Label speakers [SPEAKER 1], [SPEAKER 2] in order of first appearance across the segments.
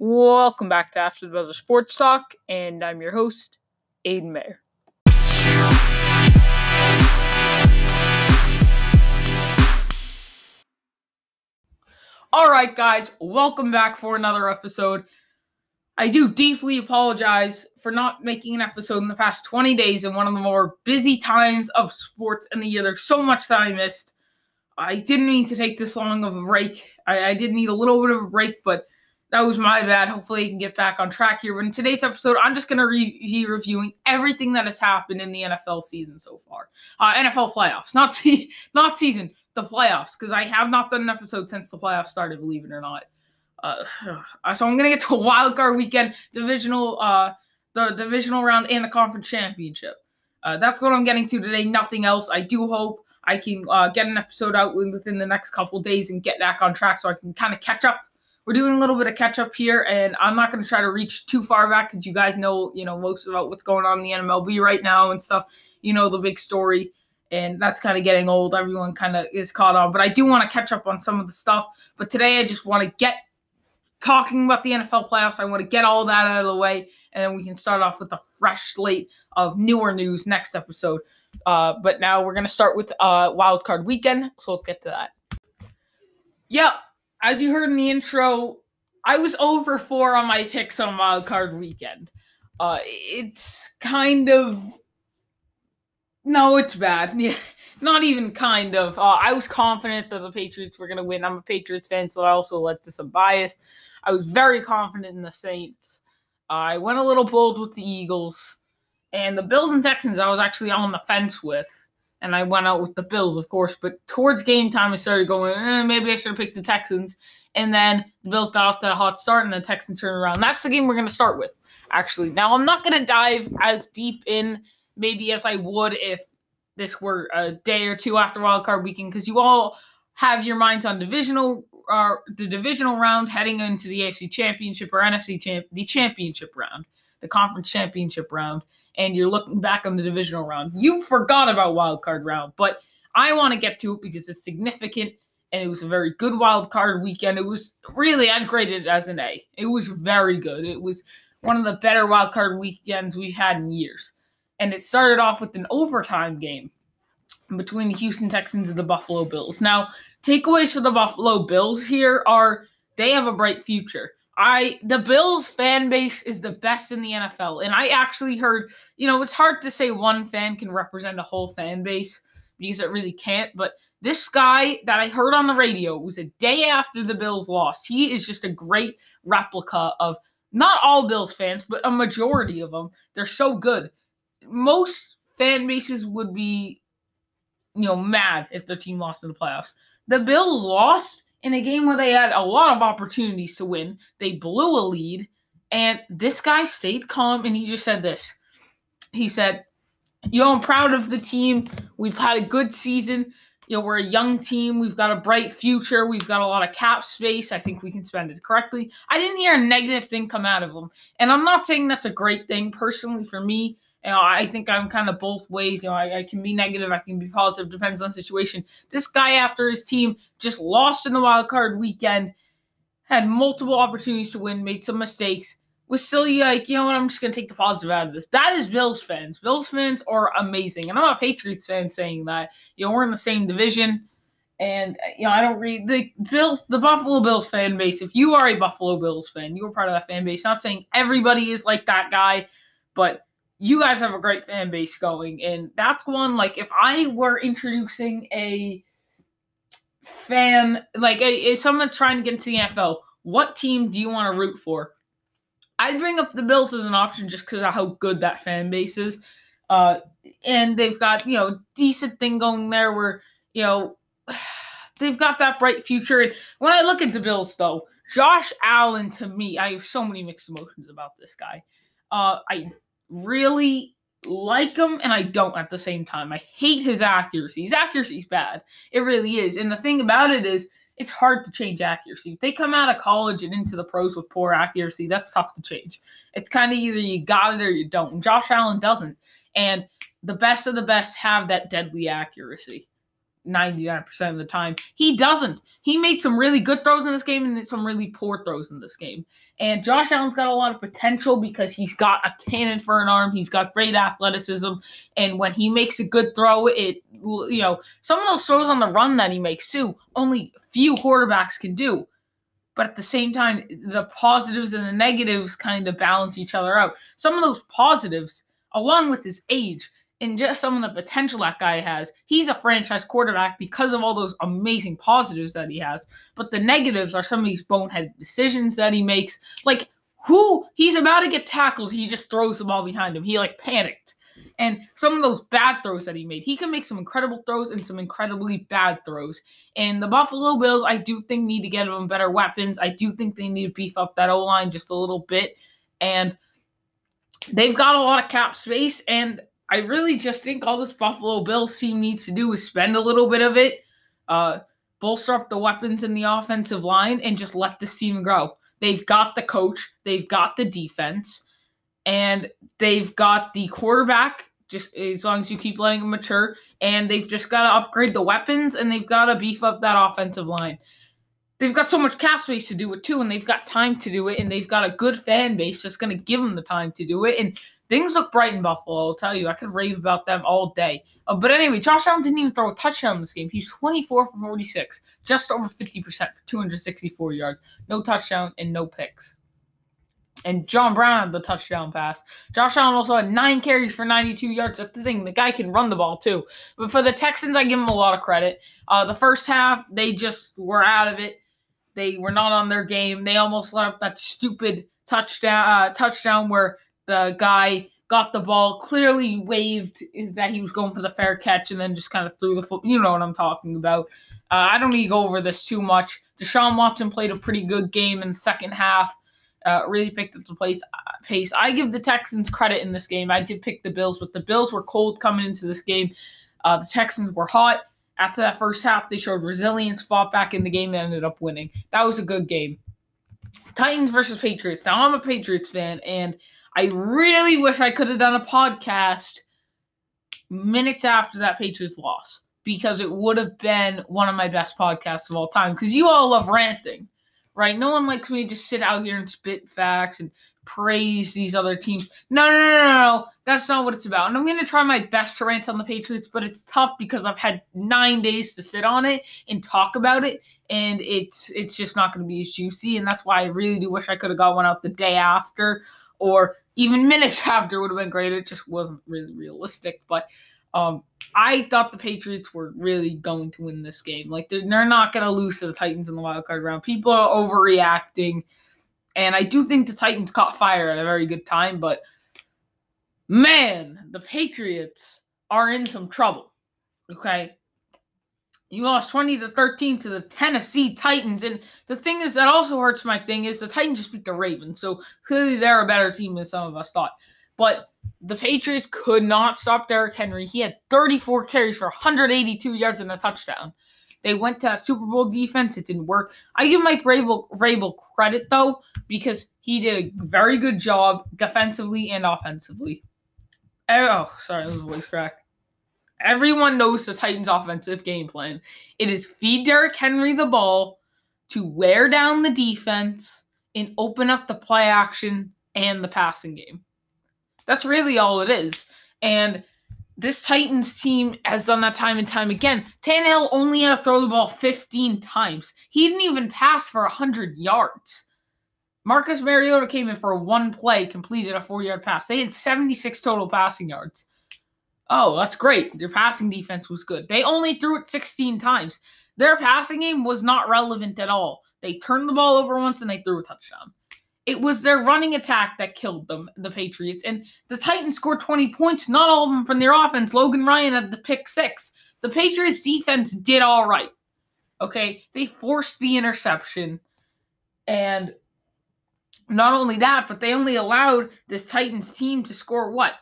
[SPEAKER 1] Welcome back to After the Buzzer Sports Talk, and I'm your host, Aiden Mayer. All right, guys, welcome back for another episode. I do deeply apologize for not making an episode in the past 20 days in one of the more busy times of sports in the year. There's so much that I missed. I didn't mean to take this long of a break. I, I did need a little bit of a break, but that was my bad. Hopefully, I can get back on track here. But in today's episode, I'm just going to re- be reviewing everything that has happened in the NFL season so far. Uh, NFL playoffs, not se- not season, the playoffs, because I have not done an episode since the playoffs started, believe it or not. Uh, so I'm gonna get to wild card weekend, divisional, uh, the divisional round, and the conference championship. Uh, that's what I'm getting to today. Nothing else. I do hope I can uh, get an episode out within the next couple days and get back on track so I can kind of catch up. We're doing a little bit of catch up here, and I'm not going to try to reach too far back because you guys know, you know, most about what's going on in the NMLB right now and stuff. You know, the big story and that's kind of getting old. Everyone kind of is caught on, but I do want to catch up on some of the stuff. But today, I just want to get talking about the NFL playoffs. I want to get all that out of the way, and then we can start off with a fresh slate of newer news next episode. Uh, but now we're gonna start with uh, Wild Card Weekend, so let's get to that. Yeah, as you heard in the intro, I was over four on my picks on Wild Card Weekend. Uh, it's kind of no, it's bad. Yeah, not even kind of. Uh, I was confident that the Patriots were going to win. I'm a Patriots fan, so I also led to some bias. I was very confident in the Saints. I went a little bold with the Eagles. And the Bills and Texans, I was actually on the fence with. And I went out with the Bills, of course. But towards game time, I started going, eh, maybe I should have picked the Texans. And then the Bills got off to a hot start, and the Texans turned around. That's the game we're going to start with, actually. Now, I'm not going to dive as deep in maybe as I would if this were a day or two after Wild Card Weekend, because you all have your minds on divisional uh, the divisional round heading into the AFC Championship or NFC champ the championship round, the conference championship round, and you're looking back on the divisional round. You forgot about wild card round, but I want to get to it because it's significant and it was a very good wild card weekend. It was really I'd grade it as an A. It was very good. It was one of the better wild card weekends we've had in years. And it started off with an overtime game between the Houston Texans and the Buffalo Bills. Now, takeaways for the Buffalo Bills here are they have a bright future. I the Bills fan base is the best in the NFL. And I actually heard, you know, it's hard to say one fan can represent a whole fan base because it really can't, but this guy that I heard on the radio was a day after the Bills lost. He is just a great replica of not all Bills fans, but a majority of them. They're so good. Most fan bases would be you know, mad if their team lost in the playoffs. The Bills lost in a game where they had a lot of opportunities to win. They blew a lead, and this guy stayed calm and he just said this. He said, know, I'm proud of the team. We've had a good season. You know, we're a young team. We've got a bright future. We've got a lot of cap space. I think we can spend it correctly. I didn't hear a negative thing come out of him. And I'm not saying that's a great thing personally for me you know, I think I'm kind of both ways. You know, I, I, can be negative, I can be positive, depends on the situation. This guy, after his team just lost in the wild card weekend, had multiple opportunities to win, made some mistakes, was still like, you know what, I'm just gonna take the positive out of this. That is Bills fans. Bills fans are amazing, and I'm a Patriots fan saying that. You know, we're in the same division. And you know, I don't read the Bills, the Buffalo Bills fan base. If you are a Buffalo Bills fan, you are part of that fan base. Not saying everybody is like that guy, but you guys have a great fan base going, and that's one like if I were introducing a fan like a someone trying to get into the NFL, what team do you want to root for? I'd bring up the Bills as an option just because of how good that fan base is. Uh, and they've got, you know, decent thing going there where, you know, they've got that bright future. And when I look at the Bills, though, Josh Allen to me, I have so many mixed emotions about this guy. Uh, I really like him and I don't at the same time. I hate his accuracy. His accuracy is bad. It really is. And the thing about it is, it's hard to change accuracy. If they come out of college and into the pros with poor accuracy, that's tough to change. It's kind of either you got it or you don't. And Josh Allen doesn't. And the best of the best have that deadly accuracy. 99% of the time. He doesn't. He made some really good throws in this game and some really poor throws in this game. And Josh Allen's got a lot of potential because he's got a cannon for an arm. He's got great athleticism. And when he makes a good throw, it, you know, some of those throws on the run that he makes too, only few quarterbacks can do. But at the same time, the positives and the negatives kind of balance each other out. Some of those positives, along with his age, and just some of the potential that guy has. He's a franchise quarterback because of all those amazing positives that he has. But the negatives are some of these bonehead decisions that he makes. Like who he's about to get tackled, he just throws the ball behind him. He like panicked. And some of those bad throws that he made, he can make some incredible throws and some incredibly bad throws. And the Buffalo Bills, I do think need to get them better weapons. I do think they need to beef up that O line just a little bit. And they've got a lot of cap space. And I really just think all this Buffalo Bills team needs to do is spend a little bit of it, uh, bolster up the weapons in the offensive line, and just let this team grow. They've got the coach, they've got the defense, and they've got the quarterback. Just as long as you keep letting them mature, and they've just got to upgrade the weapons, and they've got to beef up that offensive line. They've got so much cap space to do it too, and they've got time to do it, and they've got a good fan base that's going to give them the time to do it. And Things look bright in Buffalo. I'll tell you, I could rave about them all day. Uh, but anyway, Josh Allen didn't even throw a touchdown in this game. He's 24 for 46, just over 50% for 264 yards. No touchdown and no picks. And John Brown had the touchdown pass. Josh Allen also had nine carries for 92 yards. That's the thing. The guy can run the ball too. But for the Texans, I give him a lot of credit. Uh, the first half, they just were out of it. They were not on their game. They almost let up that stupid touchdown uh, touchdown where the guy got the ball, clearly waved that he was going for the fair catch, and then just kind of threw the foot. You know what I'm talking about. Uh, I don't need to go over this too much. Deshaun Watson played a pretty good game in the second half. Uh, really picked up the place, pace. I give the Texans credit in this game. I did pick the Bills, but the Bills were cold coming into this game. Uh, the Texans were hot. After that first half, they showed resilience, fought back in the game, and ended up winning. That was a good game. Titans versus Patriots. Now, I'm a Patriots fan, and I really wish I could have done a podcast minutes after that Patriots loss because it would have been one of my best podcasts of all time. Because you all love ranting, right? No one likes me to just sit out here and spit facts and praise these other teams. No, no, no, no, no. That's not what it's about. And I'm going to try my best to rant on the Patriots, but it's tough because I've had nine days to sit on it and talk about it, and it's it's just not going to be as juicy. And that's why I really do wish I could have got one out the day after or even minutes after would have been great. It just wasn't really realistic. But um, I thought the Patriots were really going to win this game. Like they're, they're not going to lose to the Titans in the wild card round. People are overreacting, and I do think the Titans caught fire at a very good time. But man, the Patriots are in some trouble. Okay, you lost 20 to 13 to the Tennessee Titans. And the thing is that also hurts my thing is the Titans just beat the Ravens. So clearly they're a better team than some of us thought. But the Patriots could not stop Derrick Henry. He had 34 carries for 182 yards and a touchdown. They went to Super Bowl defense. It didn't work. I give Mike Vrabel, Vrabel credit, though, because he did a very good job defensively and offensively. Oh, sorry, that was a voice crack. Everyone knows the Titans' offensive game plan. It is feed Derrick Henry the ball to wear down the defense and open up the play action and the passing game. That's really all it is. And this Titans team has done that time and time again. Tannehill only had to throw the ball 15 times. He didn't even pass for 100 yards. Marcus Mariota came in for one play, completed a four yard pass. They had 76 total passing yards. Oh, that's great. Their passing defense was good. They only threw it 16 times. Their passing game was not relevant at all. They turned the ball over once and they threw a touchdown. It was their running attack that killed them, the Patriots. And the Titans scored 20 points, not all of them from their offense. Logan Ryan had the pick six. The Patriots defense did all right. Okay. They forced the interception. And not only that, but they only allowed this Titans team to score what?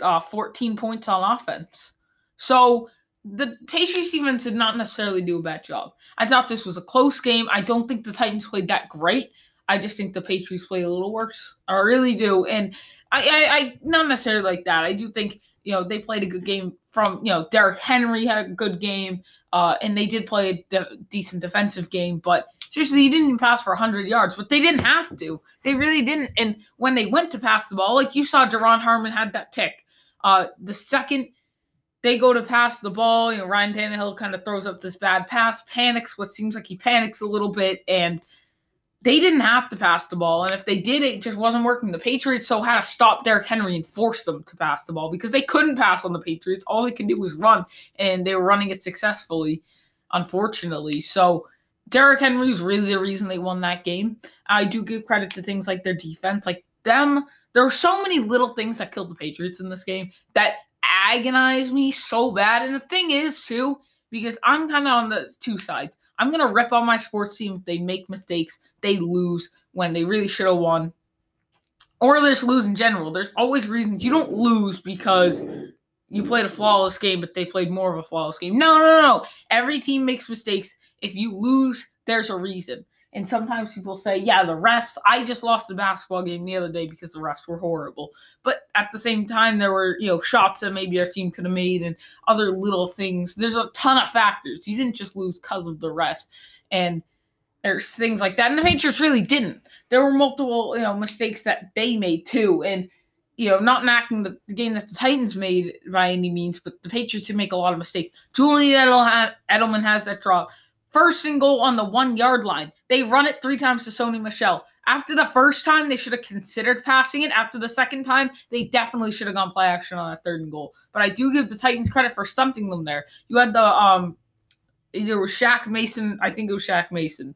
[SPEAKER 1] Uh, 14 points on offense. So the Patriots defense did not necessarily do a bad job. I thought this was a close game. I don't think the Titans played that great. I just think the Patriots played a little worse. I really do. And I, I, I not necessarily like that. I do think you know, they played a good game from, you know, Derrick Henry had a good game, uh, and they did play a de- decent defensive game, but seriously, he didn't pass for 100 yards, but they didn't have to. They really didn't. And when they went to pass the ball, like you saw, Duron Harmon had that pick. Uh, the second they go to pass the ball, you know, Ryan Tannehill kind of throws up this bad pass, panics, what seems like he panics a little bit, and – they didn't have to pass the ball. And if they did, it just wasn't working. The Patriots so had to stop Derrick Henry and force them to pass the ball because they couldn't pass on the Patriots. All they could do was run, and they were running it successfully, unfortunately. So Derrick Henry was really the reason they won that game. I do give credit to things like their defense, like them. There were so many little things that killed the Patriots in this game that agonized me so bad. And the thing is, too, because I'm kind of on the two sides. I'm gonna rip on my sports team if they make mistakes, they lose when they really should have won, or they just lose in general. There's always reasons you don't lose because you played a flawless game, but they played more of a flawless game. No, no, no. Every team makes mistakes. If you lose, there's a reason. And sometimes people say, yeah, the refs, I just lost a basketball game the other day because the refs were horrible. But at the same time, there were, you know, shots that maybe our team could have made and other little things. There's a ton of factors. You didn't just lose because of the refs. And there's things like that. And the Patriots really didn't. There were multiple, you know, mistakes that they made too. And, you know, not knocking the, the game that the Titans made by any means, but the Patriots did make a lot of mistakes. Julian Edelman has that drop. First and goal on the one yard line. They run it three times to Sony Michel. After the first time, they should have considered passing it. After the second time, they definitely should have gone play action on that third and goal. But I do give the Titans credit for stumping them there. You had the um, either was Shaq Mason. I think it was Shaq Mason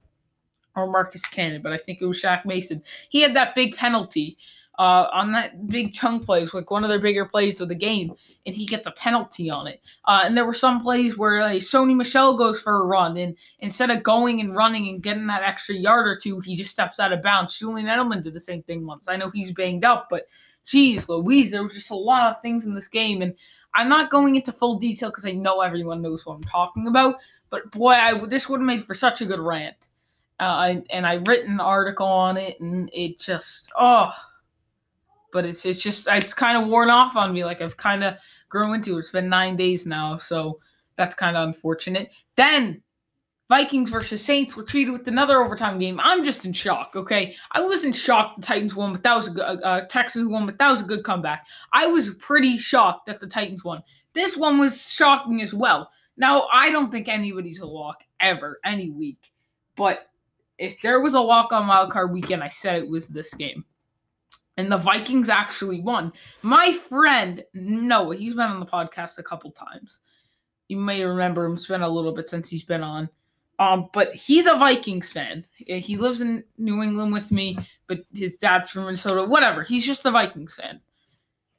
[SPEAKER 1] or Marcus Cannon, but I think it was Shaq Mason. He had that big penalty uh, on that big chunk plays, like one of their bigger plays of the game, and he gets a penalty on it. Uh, and there were some plays where like, Sony Michel goes for a run, and instead of going and running and getting that extra yard or two, he just steps out of bounds. Julian Edelman did the same thing once. I know he's banged up, but geez, Louise, there was just a lot of things in this game, and I'm not going into full detail because I know everyone knows what I'm talking about. But boy, I, this would have made for such a good rant. Uh, and I written an article on it, and it just oh but it's it's just it's kind of worn off on me. Like I've kind of grown into it. It's been nine days now, so that's kind of unfortunate. Then Vikings versus Saints were treated with another overtime game. I'm just in shock. Okay, I wasn't shocked the Titans won, but that was a good uh, uh, Texans won, but that was a good comeback. I was pretty shocked that the Titans won. This one was shocking as well. Now I don't think anybody's a lock ever any week, but if there was a lock on wild card weekend, I said it was this game and the Vikings actually won. My friend Noah, he's been on the podcast a couple times. You may remember him. It's been a little bit since he's been on. Um, but he's a Vikings fan. He lives in New England with me, but his dad's from Minnesota. Whatever. He's just a Vikings fan.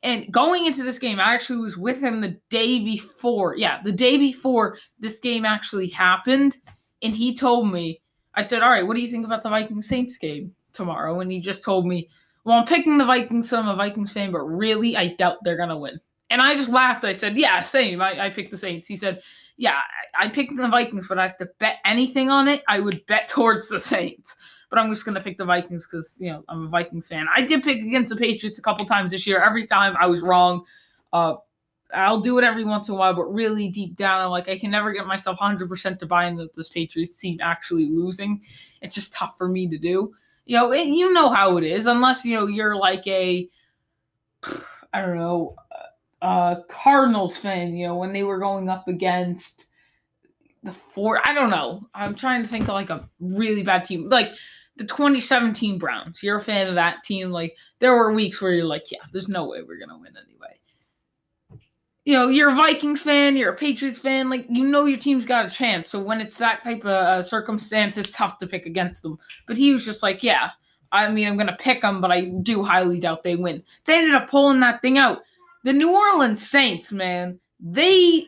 [SPEAKER 1] And going into this game, I actually was with him the day before. Yeah, the day before this game actually happened. And he told me, I said, All right, what do you think about the Vikings Saints game tomorrow? And he just told me, well, I'm picking the Vikings, so I'm a Vikings fan, but really, I doubt they're going to win. And I just laughed. I said, yeah, same. I, I picked the Saints. He said, yeah, I, I picked the Vikings, but I have to bet anything on it. I would bet towards the Saints. But I'm just going to pick the Vikings because, you know, I'm a Vikings fan. I did pick against the Patriots a couple times this year. Every time I was wrong. Uh, I'll do it every once in a while, but really deep down, I'm like, I can never get myself 100% to buy into this Patriots team actually losing. It's just tough for me to do you know, it, you know how it is, unless you know you're like a, I don't know, a Cardinals fan. You know, when they were going up against the four, I don't know. I'm trying to think of like a really bad team, like the 2017 Browns. You're a fan of that team. Like there were weeks where you're like, yeah, there's no way we're gonna win anyway you know, you're a Vikings fan, you're a Patriots fan, like you know your team's got a chance. So when it's that type of uh, circumstance, it's tough to pick against them. But he was just like, yeah, I mean, I'm gonna pick them, but I do highly doubt they win. They ended up pulling that thing out. The New Orleans Saints, man, they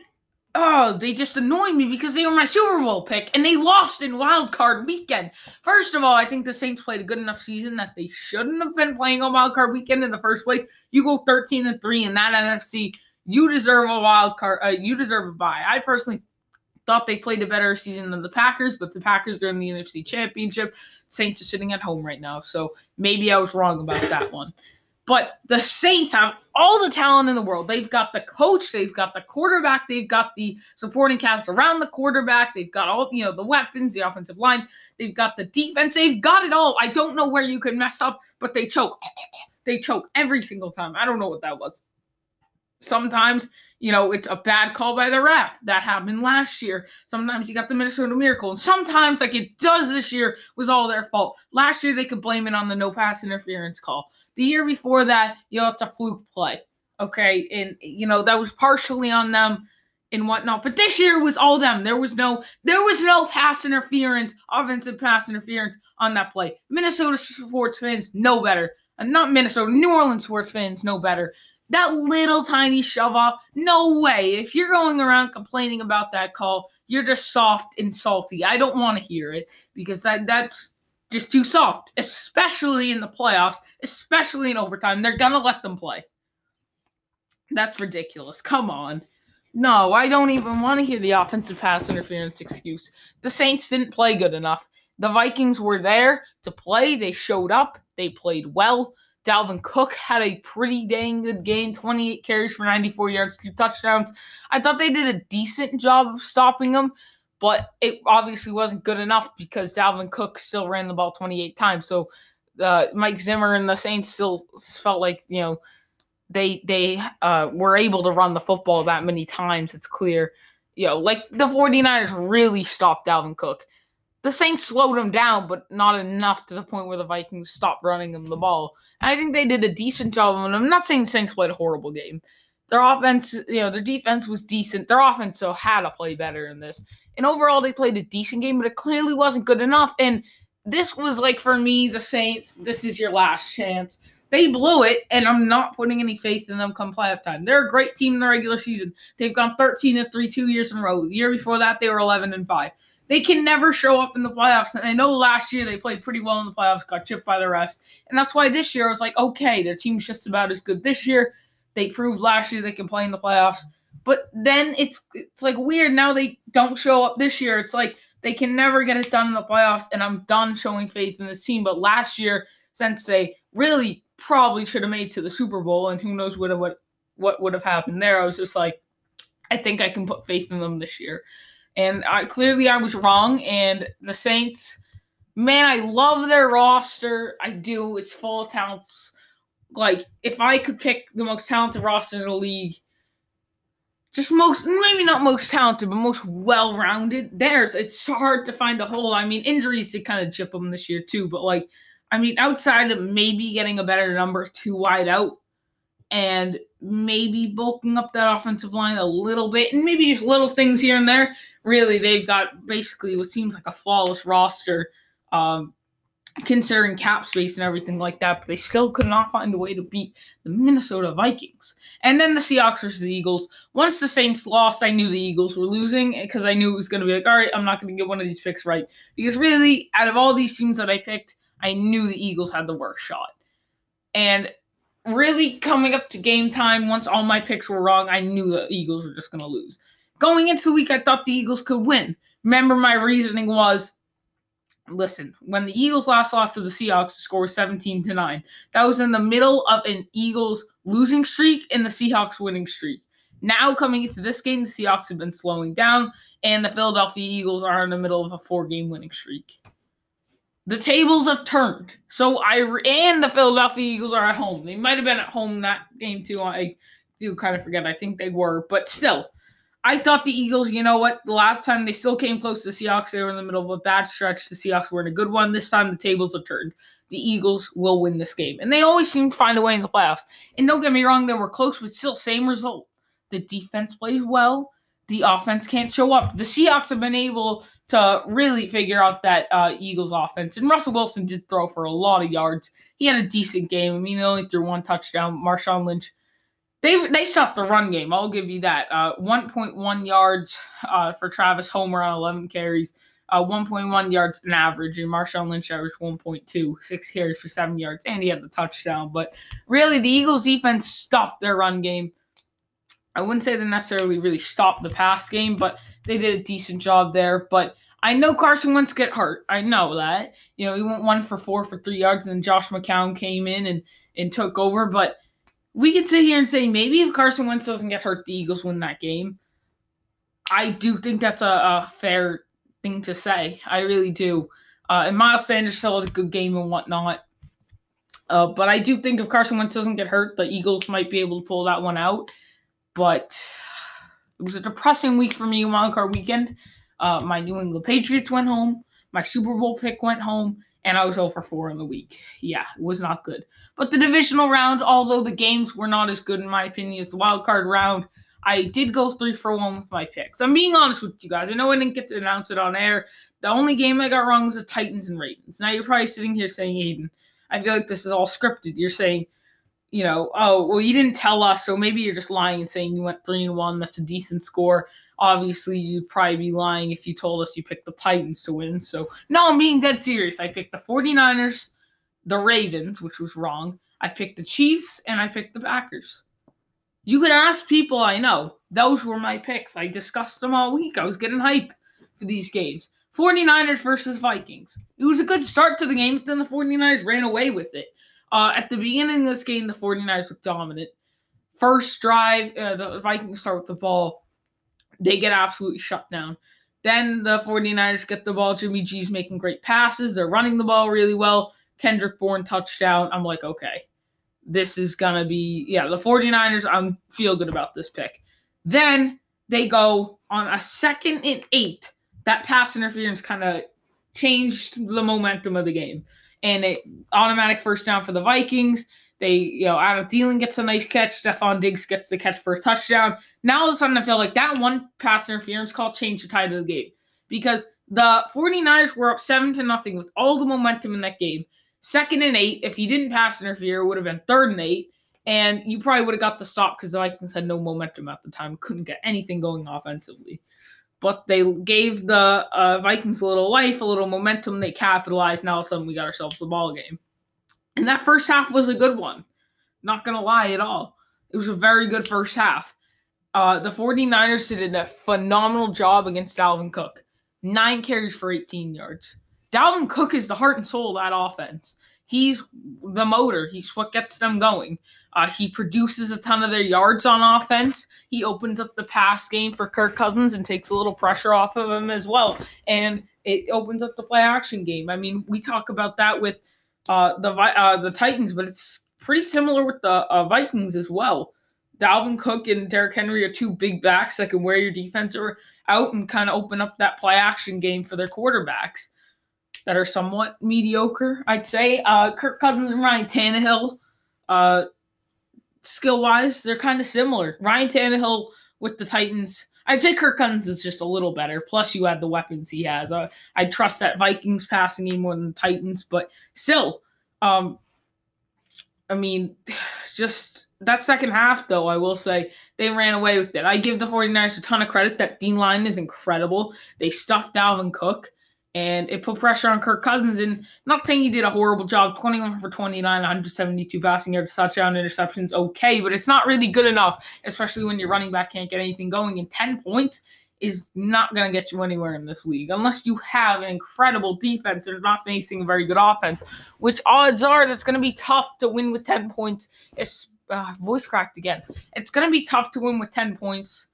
[SPEAKER 1] oh, they just annoy me because they were my Super Bowl pick and they lost in wild card weekend. First of all, I think the Saints played a good enough season that they shouldn't have been playing on wild card weekend in the first place. You go 13 and 3 in that NFC you deserve a wild card. Uh, you deserve a bye. I personally thought they played a better season than the Packers, but the Packers are in the NFC Championship. Saints are sitting at home right now, so maybe I was wrong about that one. But the Saints have all the talent in the world. They've got the coach, they've got the quarterback, they've got the supporting cast around the quarterback, they've got all, you know, the weapons, the offensive line, they've got the defense, they've got it all. I don't know where you can mess up, but they choke. They choke every single time. I don't know what that was. Sometimes, you know, it's a bad call by the ref. That happened last year. Sometimes you got the Minnesota Miracle. And sometimes, like it does this year, was all their fault. Last year, they could blame it on the no pass interference call. The year before that, you know, it's a fluke play. Okay. And, you know, that was partially on them and whatnot. But this year was all them. There was no there was no pass interference, offensive pass interference on that play. Minnesota sports fans know better. And not Minnesota, New Orleans sports fans know better. That little tiny shove off, no way. If you're going around complaining about that call, you're just soft and salty. I don't want to hear it because that that's just too soft, especially in the playoffs, especially in overtime. They're gonna let them play. That's ridiculous. Come on. No, I don't even want to hear the offensive pass interference excuse. The Saints didn't play good enough. The Vikings were there to play. They showed up. They played well. Dalvin Cook had a pretty dang good game 28 carries for 94 yards, two touchdowns. I thought they did a decent job of stopping him, but it obviously wasn't good enough because Dalvin Cook still ran the ball 28 times. So uh, Mike Zimmer and the Saints still felt like, you know, they they uh, were able to run the football that many times. It's clear. You know, like the 49ers really stopped Dalvin Cook. The Saints slowed him down, but not enough to the point where the Vikings stopped running him the ball. And I think they did a decent job of it. I'm not saying the Saints played a horrible game. Their offense, you know, their defense was decent. Their offense so had to play better in this. And overall, they played a decent game, but it clearly wasn't good enough. And this was like for me, the Saints. This is your last chance. They blew it, and I'm not putting any faith in them come playoff time. They're a great team in the regular season. They've gone 13 and 3 two years in a row. The year before that, they were 11 and 5. They can never show up in the playoffs. And I know last year they played pretty well in the playoffs, got chipped by the refs. And that's why this year I was like, okay, their team's just about as good this year. They proved last year they can play in the playoffs. But then it's it's like weird now they don't show up this year. It's like they can never get it done in the playoffs, and I'm done showing faith in this team. But last year, since they really probably should have made to the Super Bowl, and who knows what what what would have happened there. I was just like, I think I can put faith in them this year, and I clearly I was wrong. And the Saints, man, I love their roster. I do. It's full of talents. Like if I could pick the most talented roster in the league, just most maybe not most talented, but most well-rounded. There's it's hard to find a hole. I mean, injuries did kind of chip them this year too, but like I mean, outside of maybe getting a better number two wide out and maybe bulking up that offensive line a little bit and maybe just little things here and there, really, they've got basically what seems like a flawless roster. Um, considering cap space and everything like that, but they still could not find a way to beat the Minnesota Vikings. And then the Seahawks versus the Eagles. Once the Saints lost, I knew the Eagles were losing because I knew it was going to be like, all right, I'm not going to get one of these picks right. Because really, out of all these teams that I picked, I knew the Eagles had the worst shot. And really coming up to game time, once all my picks were wrong, I knew the Eagles were just going to lose. Going into the week, I thought the Eagles could win. Remember, my reasoning was listen, when the Eagles last lost to the Seahawks, the score was 17 to 9. That was in the middle of an Eagles losing streak and the Seahawks winning streak. Now, coming into this game, the Seahawks have been slowing down, and the Philadelphia Eagles are in the middle of a four game winning streak the tables have turned. So I and the Philadelphia Eagles are at home. They might have been at home that game too. I do kind of forget. I think they were, but still, I thought the Eagles. You know what? The last time they still came close to the Seahawks. They were in the middle of a bad stretch. The Seahawks were in a good one. This time the tables have turned. The Eagles will win this game, and they always seem to find a way in the playoffs. And don't get me wrong, they were close, but still same result. The defense plays well the offense can't show up. The Seahawks have been able to really figure out that uh, Eagles offense. And Russell Wilson did throw for a lot of yards. He had a decent game. I mean, he only threw one touchdown. Marshawn Lynch, they they stopped the run game. I'll give you that. Uh, 1.1 yards uh, for Travis Homer on 11 carries. Uh, 1.1 yards an average, and Marshawn Lynch averaged 1.2, six carries for seven yards, and he had the touchdown. But really, the Eagles defense stopped their run game. I wouldn't say they necessarily really stopped the pass game, but they did a decent job there. But I know Carson Wentz get hurt. I know that. You know, he went one for four for three yards, and then Josh McCown came in and, and took over. But we could sit here and say maybe if Carson Wentz doesn't get hurt, the Eagles win that game. I do think that's a, a fair thing to say. I really do. Uh, and Miles Sanders still had a good game and whatnot. Uh, but I do think if Carson Wentz doesn't get hurt, the Eagles might be able to pull that one out. But it was a depressing week for me, wild card weekend. Uh, my New England Patriots went home. My Super Bowl pick went home, and I was over 4 in the week. Yeah, it was not good. But the divisional round, although the games were not as good in my opinion as the wild card round, I did go three for one with my picks. I'm being honest with you guys. I know I didn't get to announce it on air. The only game I got wrong was the Titans and Ravens. Now you're probably sitting here saying, Aiden, I feel like this is all scripted. You're saying, you know, oh, well, you didn't tell us, so maybe you're just lying and saying you went three and one. That's a decent score. Obviously, you'd probably be lying if you told us you picked the Titans to win. So, no, I'm being dead serious. I picked the 49ers, the Ravens, which was wrong. I picked the Chiefs, and I picked the Packers. You could ask people I know. Those were my picks. I discussed them all week. I was getting hype for these games. 49ers versus Vikings. It was a good start to the game, but then the 49ers ran away with it. Uh, at the beginning of this game, the 49ers looked dominant. First drive, uh, the Vikings start with the ball. They get absolutely shut down. Then the 49ers get the ball. Jimmy G's making great passes. They're running the ball really well. Kendrick Bourne touchdown. I'm like, okay, this is going to be, yeah, the 49ers, I'm feel good about this pick. Then they go on a second and eight. That pass interference kind of changed the momentum of the game. And it automatic first down for the Vikings. They, you know, Adam Thielen gets a nice catch. Stefon Diggs gets the catch for a touchdown. Now all of a sudden, I feel like that one pass interference call changed the tide of the game because the 49ers were up seven to nothing with all the momentum in that game. Second and eight, if he didn't pass interfere, would have been third and eight. And you probably would have got the stop because the Vikings had no momentum at the time, couldn't get anything going offensively. But they gave the uh, Vikings a little life, a little momentum. They capitalized. Now all of a sudden, we got ourselves the ball game. And that first half was a good one. Not to lie at all. It was a very good first half. Uh, the 49ers did a phenomenal job against Dalvin Cook. Nine carries for 18 yards. Dalvin Cook is the heart and soul of that offense. He's the motor. He's what gets them going. Uh, he produces a ton of their yards on offense. He opens up the pass game for Kirk Cousins and takes a little pressure off of him as well. And it opens up the play action game. I mean, we talk about that with uh, the uh, the Titans, but it's pretty similar with the uh, Vikings as well. Dalvin Cook and Derrick Henry are two big backs that can wear your defense out and kind of open up that play action game for their quarterbacks that are somewhat mediocre, I'd say. Uh, Kirk Cousins and Ryan Tannehill, uh, skill wise, they're kind of similar. Ryan Tannehill with the Titans, I'd say Kirk Cousins is just a little better. Plus, you add the weapons he has. Uh, I trust that Vikings passing game more than the Titans, but still, um, I mean, just that second half, though, I will say they ran away with it. I give the 49ers a ton of credit. That D line is incredible. They stuffed Dalvin Cook and it put pressure on Kirk Cousins. And not saying he did a horrible job 21 for 29, 172 passing yards, touchdown, interceptions, okay, but it's not really good enough, especially when your running back can't get anything going. And 10 points is not going to get you anywhere in this league unless you have an incredible defense and not facing a very good offense, which odds are that's going to be tough to win with 10 points. It's uh, voice cracked again. It's going to be tough to win with 10 points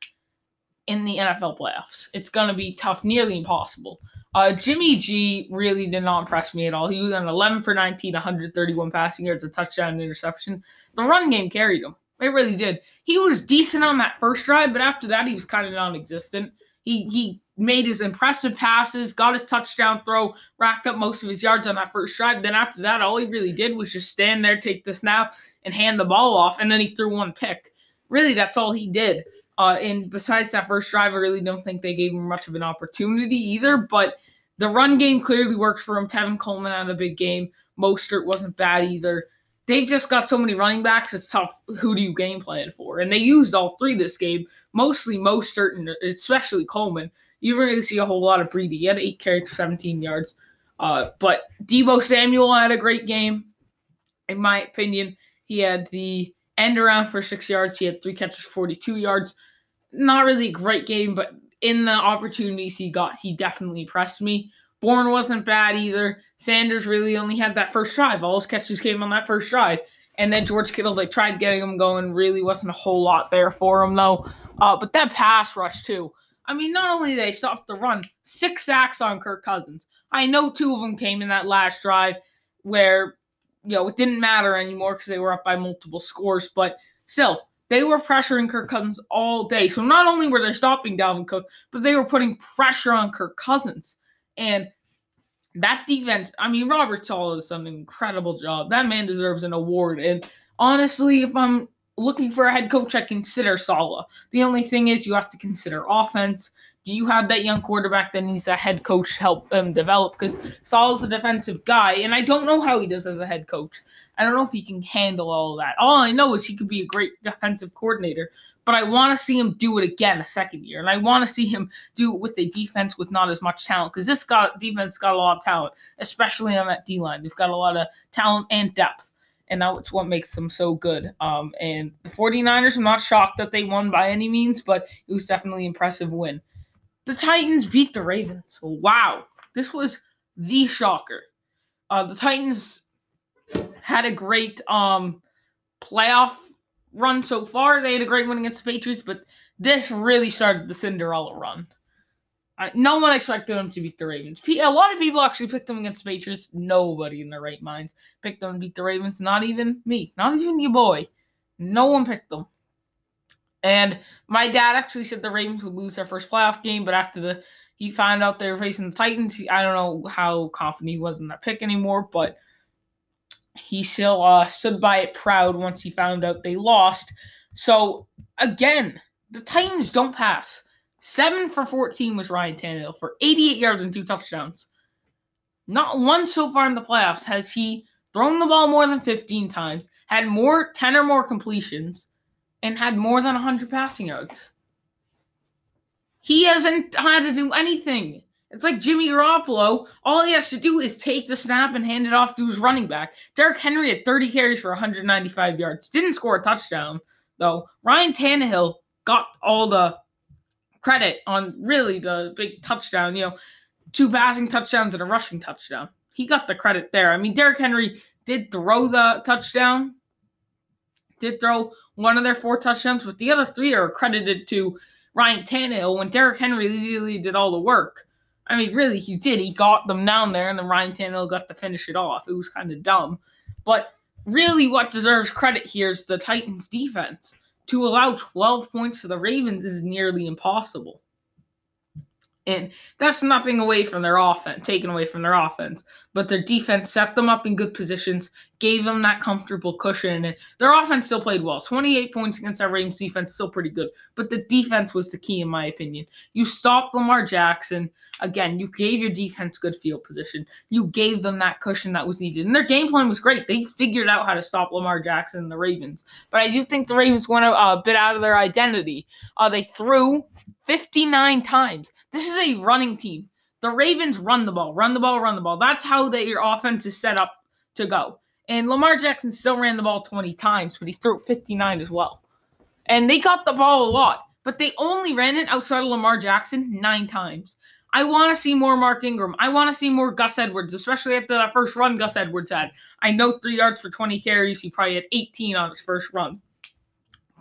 [SPEAKER 1] in the NFL playoffs. It's going to be tough, nearly impossible. Uh, Jimmy G really did not impress me at all. He was on 11 for 19, 131 passing yards, a touchdown, and interception. The run game carried him. It really did. He was decent on that first drive, but after that, he was kind of non-existent. He he made his impressive passes, got his touchdown throw, racked up most of his yards on that first drive. Then after that, all he really did was just stand there, take the snap, and hand the ball off, and then he threw one pick. Really, that's all he did. Uh, and besides that first drive, I really don't think they gave him much of an opportunity either. But the run game clearly worked for him. Tevin Coleman had a big game. Mostert wasn't bad either. They've just got so many running backs. It's tough. Who do you game plan for? And they used all three this game. Mostly Mostert, and especially Coleman. You didn't really see a whole lot of Breida. He had eight carries for 17 yards. Uh, but Deebo Samuel had a great game, in my opinion. He had the end around for six yards. He had three catches, 42 yards. Not really a great game, but in the opportunities he got, he definitely pressed me. Bourne wasn't bad either. Sanders really only had that first drive. All his catches came on that first drive. And then George Kittle, they tried getting him going. Really wasn't a whole lot there for him, though. Uh, but that pass rush, too. I mean, not only they stopped the run, six sacks on Kirk Cousins. I know two of them came in that last drive where, you know, it didn't matter anymore because they were up by multiple scores, but still, they were pressuring Kirk Cousins all day. So not only were they stopping Dalvin Cook, but they were putting pressure on Kirk Cousins. And that defense, I mean, Robert Saleh has done an incredible job. That man deserves an award. And honestly, if I'm looking for a head coach, I consider Saleh. The only thing is, you have to consider offense. Do you have that young quarterback that needs a head coach help them develop? Because Saleh's a defensive guy, and I don't know how he does as a head coach. I don't know if he can handle all of that. All I know is he could be a great defensive coordinator, but I want to see him do it again a second year, and I want to see him do it with a defense with not as much talent because this got defense got a lot of talent, especially on that D line. They've got a lot of talent and depth and that's what makes them so good. Um, and the 49ers, I'm not shocked that they won by any means, but it was definitely an impressive win. The Titans beat the Ravens. Wow. This was the shocker. Uh, the Titans had a great um, playoff run so far. They had a great win against the Patriots, but this really started the Cinderella run no one expected them to beat the Ravens. A lot of people actually picked them against the Patriots. Nobody in their right minds picked them to beat the Ravens. Not even me. Not even your boy. No one picked them. And my dad actually said the Ravens would lose their first playoff game, but after the he found out they were facing the Titans, he, I don't know how confident he was in that pick anymore, but he still uh, stood by it proud once he found out they lost. So again, the Titans don't pass. Seven for 14 was Ryan Tannehill for 88 yards and two touchdowns. Not once so far in the playoffs has he thrown the ball more than 15 times, had more 10 or more completions, and had more than 100 passing yards. He hasn't had to do anything. It's like Jimmy Garoppolo. All he has to do is take the snap and hand it off to his running back. Derrick Henry had 30 carries for 195 yards. Didn't score a touchdown, though. Ryan Tannehill got all the credit on really the big touchdown, you know, two passing touchdowns and a rushing touchdown. He got the credit there. I mean, Derrick Henry did throw the touchdown, did throw one of their four touchdowns, but the other three are credited to Ryan Tannehill when Derrick Henry really did all the work. I mean, really, he did. He got them down there, and then Ryan Tannehill got to finish it off. It was kind of dumb. But really, what deserves credit here is the Titans' defense to allow 12 points to the Ravens is nearly impossible. And that's nothing away from their offense, taken away from their offense. But their defense set them up in good positions, gave them that comfortable cushion. And their offense still played well. 28 points against that Ravens defense, still pretty good. But the defense was the key, in my opinion. You stopped Lamar Jackson. Again, you gave your defense good field position. You gave them that cushion that was needed. And their game plan was great. They figured out how to stop Lamar Jackson and the Ravens. But I do think the Ravens went a, a bit out of their identity. Uh, they threw 59 times. This is a running team. The Ravens run the ball, run the ball, run the ball. That's how they, your offense is set up to go. And Lamar Jackson still ran the ball 20 times, but he threw 59 as well. And they got the ball a lot, but they only ran it outside of Lamar Jackson nine times. I want to see more Mark Ingram. I want to see more Gus Edwards, especially after that first run Gus Edwards had. I know three yards for 20 carries. He probably had 18 on his first run.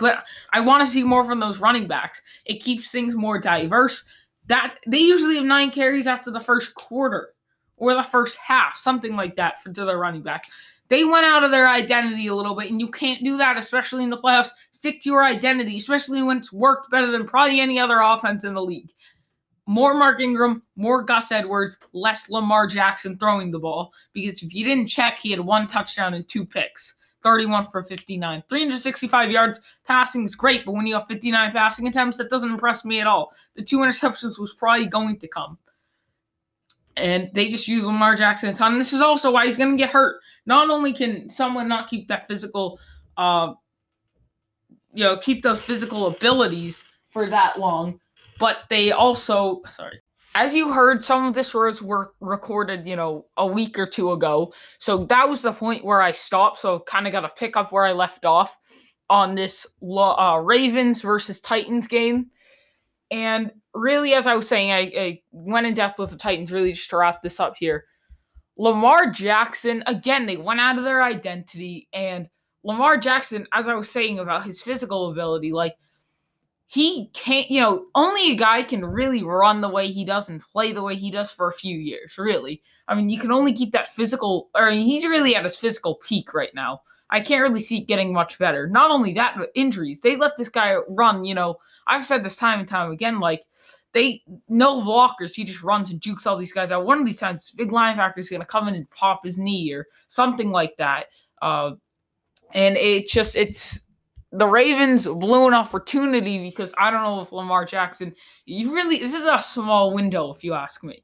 [SPEAKER 1] But I want to see more from those running backs. It keeps things more diverse. That they usually have nine carries after the first quarter or the first half, something like that for to running back. They went out of their identity a little bit, and you can't do that, especially in the playoffs. Stick to your identity, especially when it's worked better than probably any other offense in the league. More Mark Ingram, more Gus Edwards, less Lamar Jackson throwing the ball. Because if you didn't check, he had one touchdown and two picks. 31 for 59. 365 yards passing is great, but when you have 59 passing attempts, that doesn't impress me at all. The two interceptions was probably going to come. And they just use Lamar Jackson a ton. And this is also why he's going to get hurt. Not only can someone not keep that physical, uh, you know, keep those physical abilities for that long, but they also, sorry, as you heard, some of this was were recorded, you know, a week or two ago. So that was the point where I stopped. So kind of got to pick up where I left off on this uh, Ravens versus Titans game. And really, as I was saying, I, I went in depth with the Titans really just to wrap this up here. Lamar Jackson, again, they went out of their identity. And Lamar Jackson, as I was saying about his physical ability, like he can't, you know, only a guy can really run the way he does and play the way he does for a few years, really. I mean, you can only keep that physical, or I mean, he's really at his physical peak right now. I can't really see it getting much better. Not only that, but injuries. They let this guy run, you know, I've said this time and time again, like, they no blockers. He just runs and jukes all these guys out. One of these times, big linebacker is going to come in and pop his knee or something like that. Uh, and it just it's the Ravens blew an opportunity because I don't know if Lamar Jackson. You really this is a small window if you ask me.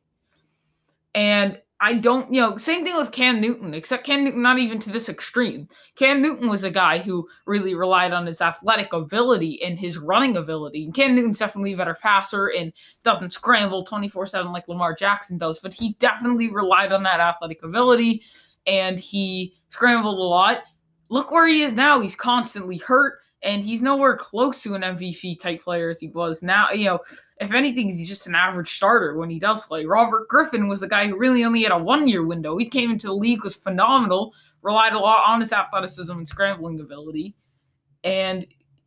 [SPEAKER 1] And I don't, you know, same thing with Cam Newton, except Cam Newton not even to this extreme. Cam Newton was a guy who really relied on his athletic ability and his running ability. And Cam Newton's definitely a better passer and doesn't scramble 24-7 like Lamar Jackson does, but he definitely relied on that athletic ability and he scrambled a lot. Look where he is now. He's constantly hurt and he's nowhere close to an MVP type player as he was now. You know, if anything, he's just an average starter when he does play. Robert Griffin was the guy who really only had a one year window. He came into the league, was phenomenal, relied a lot on his athleticism and scrambling ability, and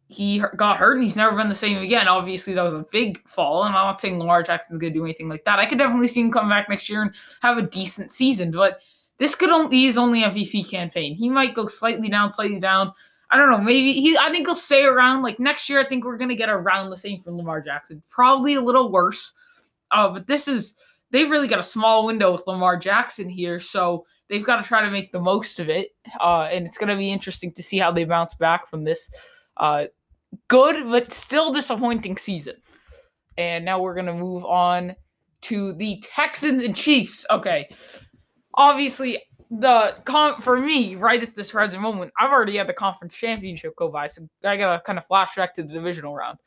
[SPEAKER 1] he got hurt and he's never been the same again. Obviously, that was a big fall, and I'm not saying Lamar Jackson's going to do anything like that. I could definitely see him come back next year and have a decent season, but this could only be only a MVP campaign. He might go slightly down, slightly down. I don't know. Maybe he. I think he'll stay around. Like next year, I think we're gonna get around the same from Lamar Jackson. Probably a little worse. Uh, but this is they've really got a small window with Lamar Jackson here, so they've got to try to make the most of it. Uh, and it's gonna be interesting to see how they bounce back from this uh, good but still disappointing season. And now we're gonna move on to the Texans and Chiefs. Okay, obviously the con for me right at this present moment, I've already had the conference championship go by, so I gotta kind of flashback to the divisional round.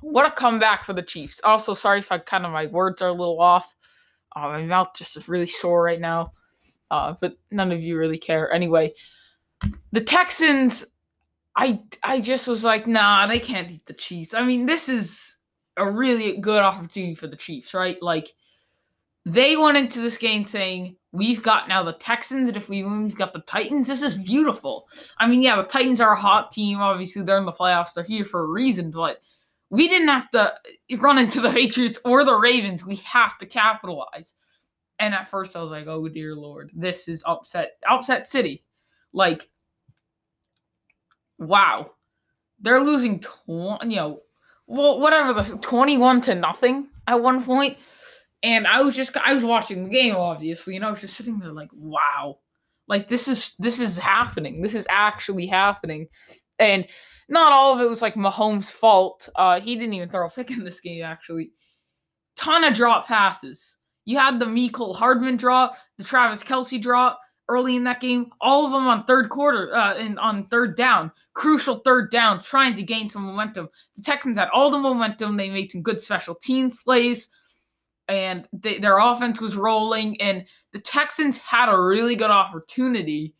[SPEAKER 1] What a comeback for the Chiefs. Also, sorry if I kind of my words are a little off. Uh, my mouth just is really sore right now, uh, but none of you really care. Anyway, the Texans, I I just was like, nah, they can't eat the Chiefs. I mean, this is a really good opportunity for the Chiefs, right? Like they went into this game saying, We've got now the Texans, and if we win, we've got the Titans. This is beautiful. I mean, yeah, the Titans are a hot team. Obviously, they're in the playoffs. They're here for a reason, but we didn't have to run into the Patriots or the Ravens. We have to capitalize. And at first, I was like, oh, dear Lord, this is upset, upset city. Like, wow. They're losing, tw- you know, well, whatever, the 21 to nothing at one point and I was just I was watching the game obviously, and I was just sitting there like, wow, like this is this is happening. This is actually happening, and not all of it was like Mahomes' fault. Uh, he didn't even throw a pick in this game actually. Ton of drop passes. You had the Mecole Hardman drop, the Travis Kelce drop early in that game. All of them on third quarter, uh, and on third down, crucial third down, trying to gain some momentum. The Texans had all the momentum. They made some good special team plays and they, their offense was rolling, and the Texans had a really good opportunity.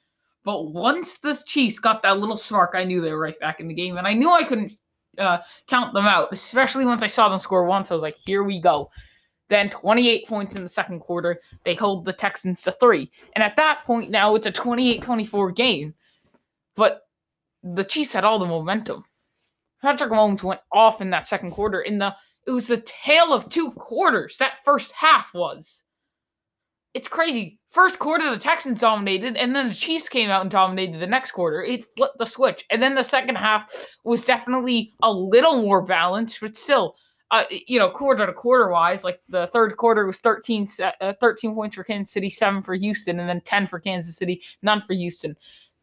[SPEAKER 1] But once the Chiefs got that little spark, I knew they were right back in the game, and I knew I couldn't uh, count them out. Especially once I saw them score once, I was like, "Here we go." Then 28 points in the second quarter, they hold the Texans to three, and at that point now it's a 28-24 game. But the Chiefs had all the momentum. Patrick Mahomes went off in that second quarter. In the it was the tale of two quarters. That first half was. It's crazy. First quarter, the Texans dominated, and then the Chiefs came out and dominated the next quarter. It flipped the switch. And then the second half was definitely a little more balanced, but still, uh, you know, quarter to quarter wise, like the third quarter was 13, uh, 13 points for Kansas City, 7 for Houston, and then 10 for Kansas City, none for Houston.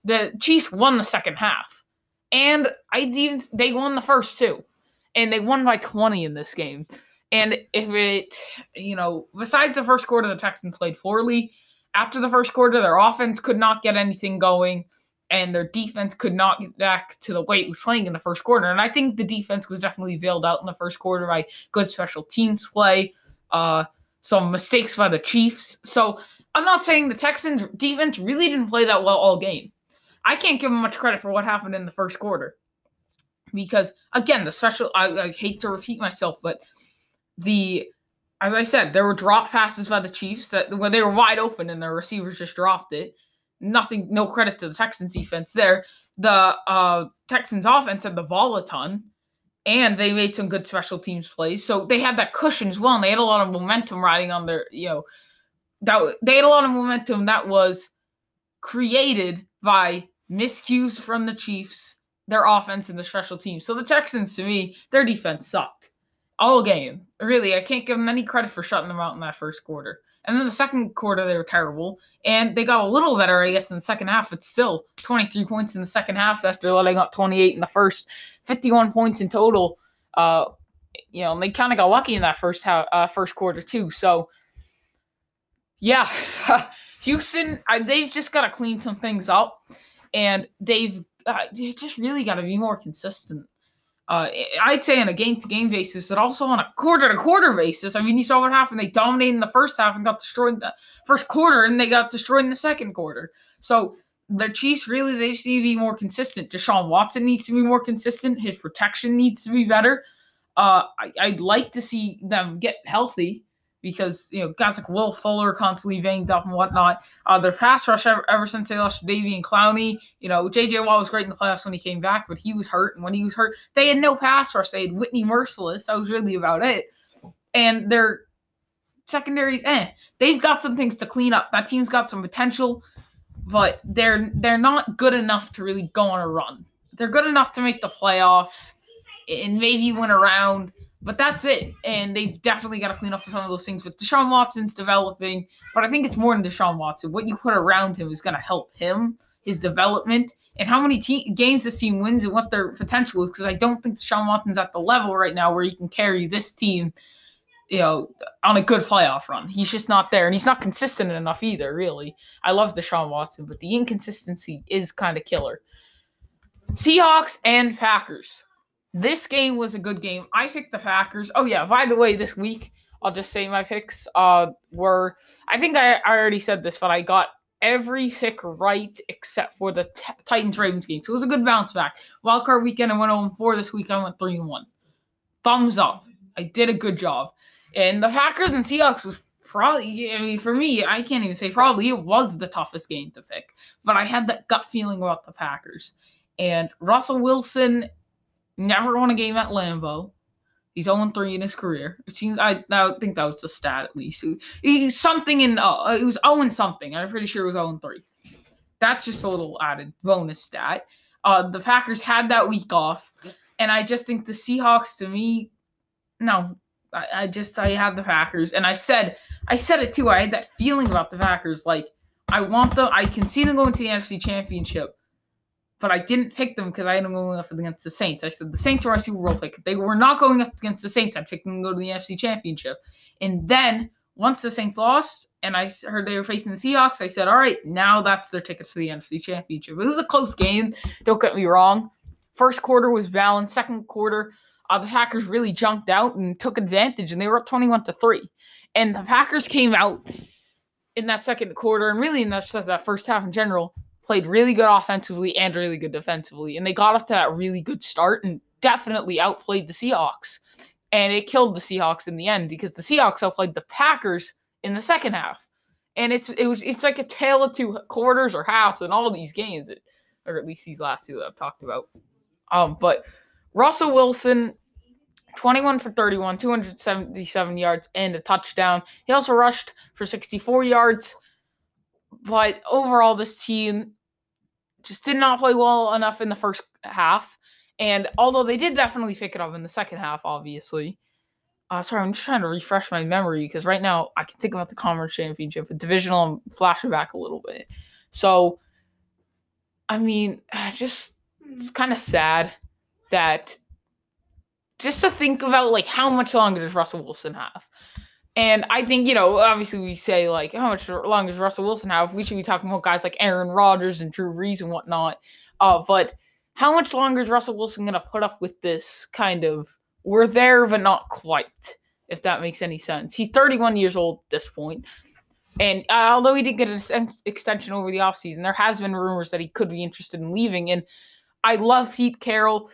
[SPEAKER 1] The Chiefs won the second half. And I even they won the first two and they won by 20 in this game. And if it, you know, besides the first quarter, the Texans played poorly. After the first quarter, their offense could not get anything going, and their defense could not get back to the way it was playing in the first quarter. And I think the defense was definitely veiled out in the first quarter by good special teams play, uh, some mistakes by the Chiefs. So I'm not saying the Texans defense really didn't play that well all game. I can't give them much credit for what happened in the first quarter because again, the special I, I hate to repeat myself, but the as I said, there were drop passes by the Chiefs that when they were wide open and their receivers just dropped it. Nothing, no credit to the Texans defense there. The uh, Texans offense had the ton, and they made some good special teams plays. So they had that cushion as well, and they had a lot of momentum riding on their, you know, that they had a lot of momentum that was created by miscues from the Chiefs, their offense, and the special teams. So the Texans, to me, their defense sucked all game. Really, I can't give them any credit for shutting them out in that first quarter. And then the second quarter, they were terrible. And they got a little better, I guess, in the second half. It's still 23 points in the second half after letting up 28 in the first, 51 points in total. Uh, you know, and they kind of got lucky in that first half, uh, first quarter too. So, yeah, Houston, I, they've just got to clean some things up, and they've uh, they just really got to be more consistent uh, I'd say on a game to game basis, but also on a quarter to quarter basis. I mean, you saw what happened. They dominated in the first half and got destroyed in the first quarter, and they got destroyed in the second quarter. So the Chiefs really they just need to be more consistent. Deshaun Watson needs to be more consistent. His protection needs to be better. Uh, I, would like to see them get healthy because you know guys like Will Fuller constantly banged up and whatnot. Uh, their pass rush ever, ever since they lost Davy and Clowney. You know, JJ Watt was great in the playoffs when he came back, but he was hurt, and when he was hurt, they had no pass rush. They had Whitney Mercilus. That was really about it. And their secondaries, eh, they've got some things to clean up. That team's got some potential, but they're they're not good enough to really go on a run. They're good enough to make the playoffs and maybe win around but that's it. And they've definitely got to clean up some of those things with Deshaun Watson's developing. But I think it's more than Deshaun Watson. What you put around him is going to help him, his development, and how many te- games this team wins and what their potential is. Because I don't think Deshaun Watson's at the level right now where he can carry this team, you know, on a good playoff run. He's just not there. And he's not consistent enough either, really. I love Deshaun Watson, but the inconsistency is kind of killer. Seahawks and Packers. This game was a good game. I picked the Packers. Oh yeah, by the way, this week I'll just say my picks uh were I think I, I already said this, but I got every pick right except for the t- Titans Ravens game. So it was a good bounce back. Wildcard weekend I went 0 4. This week I went 3 and 1. Thumbs up. I did a good job. And the Packers and Seahawks was probably I mean for me, I can't even say probably it was the toughest game to pick. But I had that gut feeling about the Packers. And Russell Wilson Never won a game at Lambeau. He's 0 3 in his career. It seems I, I think that was a stat at least. He's something in uh it was 0 something. I'm pretty sure it was 0 3. That's just a little added bonus stat. Uh the Packers had that week off, and I just think the Seahawks to me, no, I, I just I have the Packers. And I said I said it too. I had that feeling about the Packers. Like I want them I can see them going to the NFC championship but I didn't pick them because I had them going up against the Saints. I said the Saints are our Super Bowl pick. They were not going up against the Saints, I picked them to go to the NFC Championship. And then once the Saints lost and I heard they were facing the Seahawks, I said, all right, now that's their tickets for the NFC Championship. It was a close game. Don't get me wrong. First quarter was balanced. Second quarter, uh, the Packers really jumped out and took advantage, and they were up 21 to 3. And the Packers came out in that second quarter and really in that, that first half in general played really good offensively and really good defensively. And they got off to that really good start and definitely outplayed the Seahawks. And it killed the Seahawks in the end because the Seahawks outplayed the Packers in the second half. And it's it was it's like a tale of two quarters or halves in all these games, or at least these last two that I've talked about. Um, but Russell Wilson, 21 for 31, 277 yards and a touchdown. He also rushed for 64 yards. But overall, this team just did not play well enough in the first half. And although they did definitely pick it up in the second half, obviously. Uh, sorry, I'm just trying to refresh my memory because right now I can think about the conference championship, but divisional, I'm flashing back a little bit. So, I mean, just it's kind of sad that just to think about like how much longer does Russell Wilson have? And I think, you know, obviously we say like how much longer does Russell Wilson have? We should be talking about guys like Aaron Rodgers and Drew Brees and whatnot. Uh, but how much longer is Russell Wilson gonna put up with this kind of we're there but not quite, if that makes any sense. He's 31 years old at this point. And uh, although he did get an extension over the offseason, there has been rumors that he could be interested in leaving. And I love Pete Carroll.